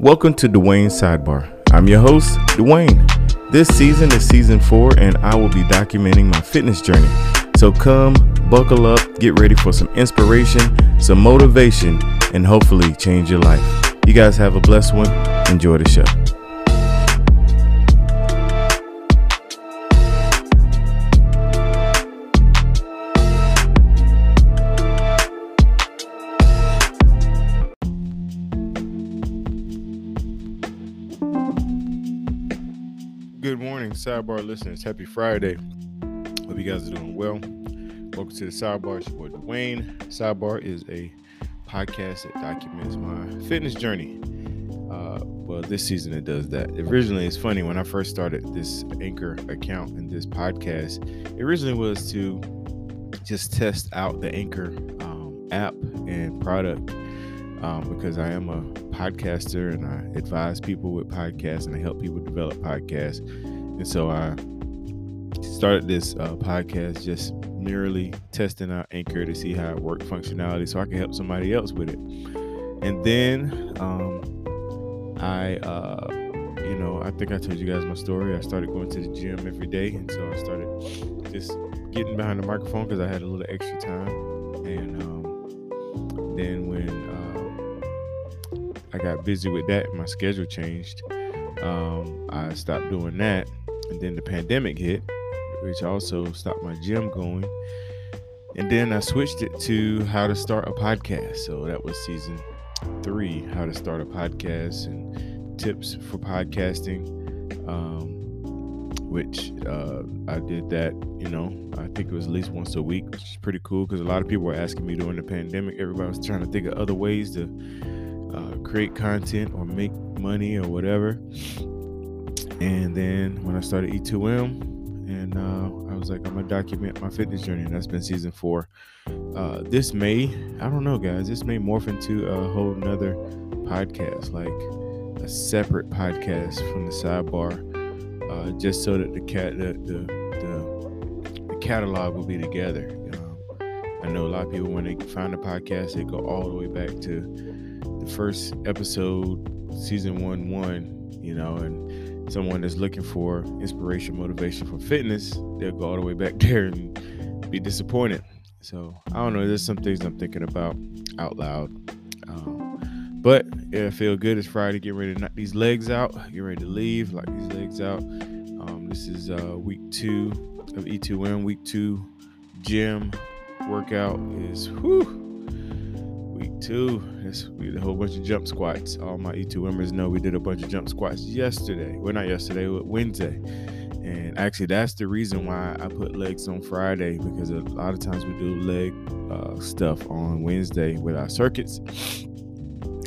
Welcome to Dwayne Sidebar. I'm your host, Dwayne. This season is season four, and I will be documenting my fitness journey. So come, buckle up, get ready for some inspiration, some motivation, and hopefully change your life. You guys have a blessed one. Enjoy the show. Sidebar listeners. Happy Friday. Hope you guys are doing well. Welcome to the Sidebar. It's your boy Dwayne. Sidebar is a podcast that documents my fitness journey. Uh, well, this season it does that. Originally, it's funny when I first started this Anchor account and this podcast. It originally was to just test out the Anchor um, app and product um, because I am a podcaster and I advise people with podcasts and I help people develop podcasts. And so I started this uh, podcast just merely testing out Anchor to see how it worked functionality so I could help somebody else with it. And then um, I, uh, you know, I think I told you guys my story. I started going to the gym every day. And so I started just getting behind the microphone because I had a little extra time. And um, then when um, I got busy with that, my schedule changed. Um, I stopped doing that. And then the pandemic hit which also stopped my gym going. And then I switched it to how to start a podcast. So that was season three, how to start a podcast and tips for podcasting. Um, which uh, I did that, you know, I think it was at least once a week, which is pretty cool because a lot of people were asking me during the pandemic. Everybody was trying to think of other ways to uh, create content or make money or whatever. And then when I started E2M, and uh, I was like, I'm gonna document my fitness journey, and that's been season four. Uh, this may, I don't know, guys, this may morph into a whole nother podcast, like a separate podcast from the sidebar, uh, just so that the cat the the, the, the catalog will be together. Um, I know a lot of people when they find a podcast, they go all the way back to the first episode, season one, one, you know, and someone that's looking for inspiration, motivation for fitness, they'll go all the way back there and be disappointed. So I don't know. There's some things I'm thinking about out loud. Um, but yeah, I feel good. It's Friday. Get ready to knock these legs out. Get ready to leave. Lock these legs out. Um, this is uh, week two of E2M. Week two gym workout is whew, two. This, we did a whole bunch of jump squats. All my E2 members know we did a bunch of jump squats yesterday. Well, not yesterday, Wednesday. And actually, that's the reason why I put legs on Friday because a lot of times we do leg uh, stuff on Wednesday with our circuits.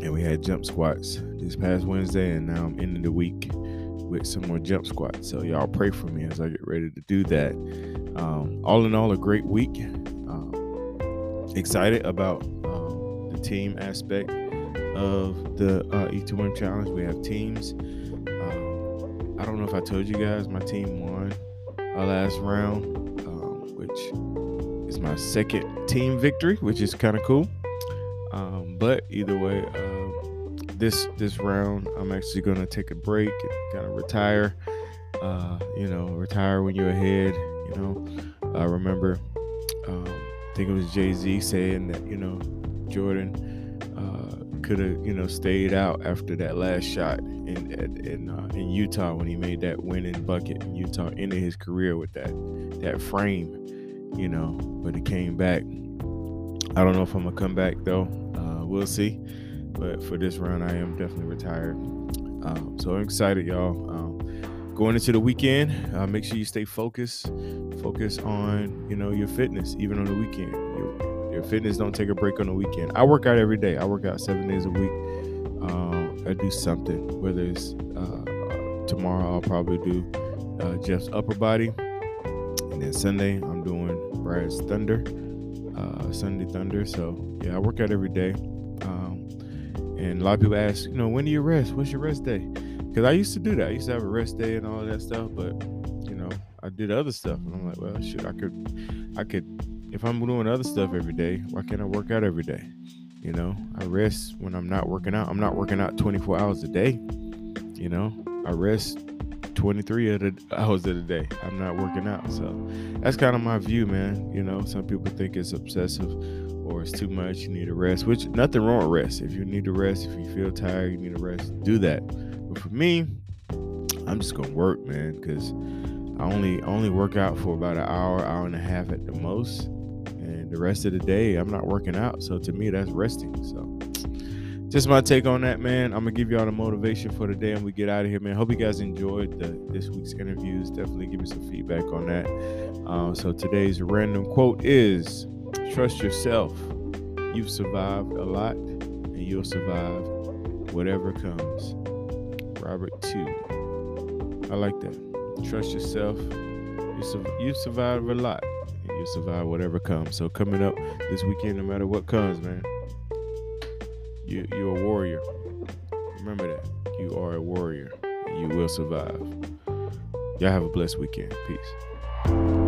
And we had jump squats this past Wednesday, and now I'm ending the week with some more jump squats. So y'all pray for me as I get ready to do that. Um, all in all, a great week. Um, excited about team aspect of the uh, E2M challenge. We have teams. Um, I don't know if I told you guys, my team won our last round, um, which is my second team victory, which is kind of cool. Um, but either way, uh, this this round, I'm actually gonna take a break and kind of retire. Uh, you know, retire when you're ahead. You know, I remember. Um, I think it was Jay Z saying that you know Jordan uh, could have, you know, stayed out after that last shot in in uh, in Utah when he made that winning bucket in Utah, ended his career with that that frame, you know. But he came back. I don't know if I'm gonna come back though. Uh, we'll see. But for this round, I am definitely retired. Um, so I'm excited, y'all. Um, going into the weekend, uh, make sure you stay focused. Focus on you know your fitness, even on the weekend. Your fitness don't take a break on the weekend. I work out every day. I work out seven days a week. Um, I do something, whether it's uh, tomorrow, I'll probably do uh, Jeff's upper body, and then Sunday I'm doing Brad's Thunder, uh, Sunday Thunder. So yeah, I work out every day. Um, and a lot of people ask, you know, when do you rest? What's your rest day? Because I used to do that. I used to have a rest day and all that stuff, but you know, I did other stuff, and I'm like, well, shit, I could, I could, if I'm doing other stuff every day, why can't I work out every day? You know, I rest when I'm not working out. I'm not working out 24 hours a day. You know, I rest 23 of the hours of the day. I'm not working out. So that's kind of my view, man. You know, some people think it's obsessive or it's too much. You need to rest, which nothing wrong with rest. If you need to rest, if you feel tired, you need to rest, do that. But for me, I'm just gonna work, man, because I only only work out for about an hour, hour and a half at the most, the rest of the day I'm not working out. So to me, that's resting. So just my take on that, man. I'm gonna give y'all the motivation for the day, and we get out of here, man. Hope you guys enjoyed the, this week's interviews. Definitely give me some feedback on that. Uh, so today's random quote is: "Trust yourself. You've survived a lot, and you'll survive whatever comes." Robert Tew. I like that. Trust yourself. You su- you survive a lot, you survive whatever comes. So coming up this weekend, no matter what comes, man. You you're a warrior. Remember that. You are a warrior. You will survive. Y'all have a blessed weekend. Peace.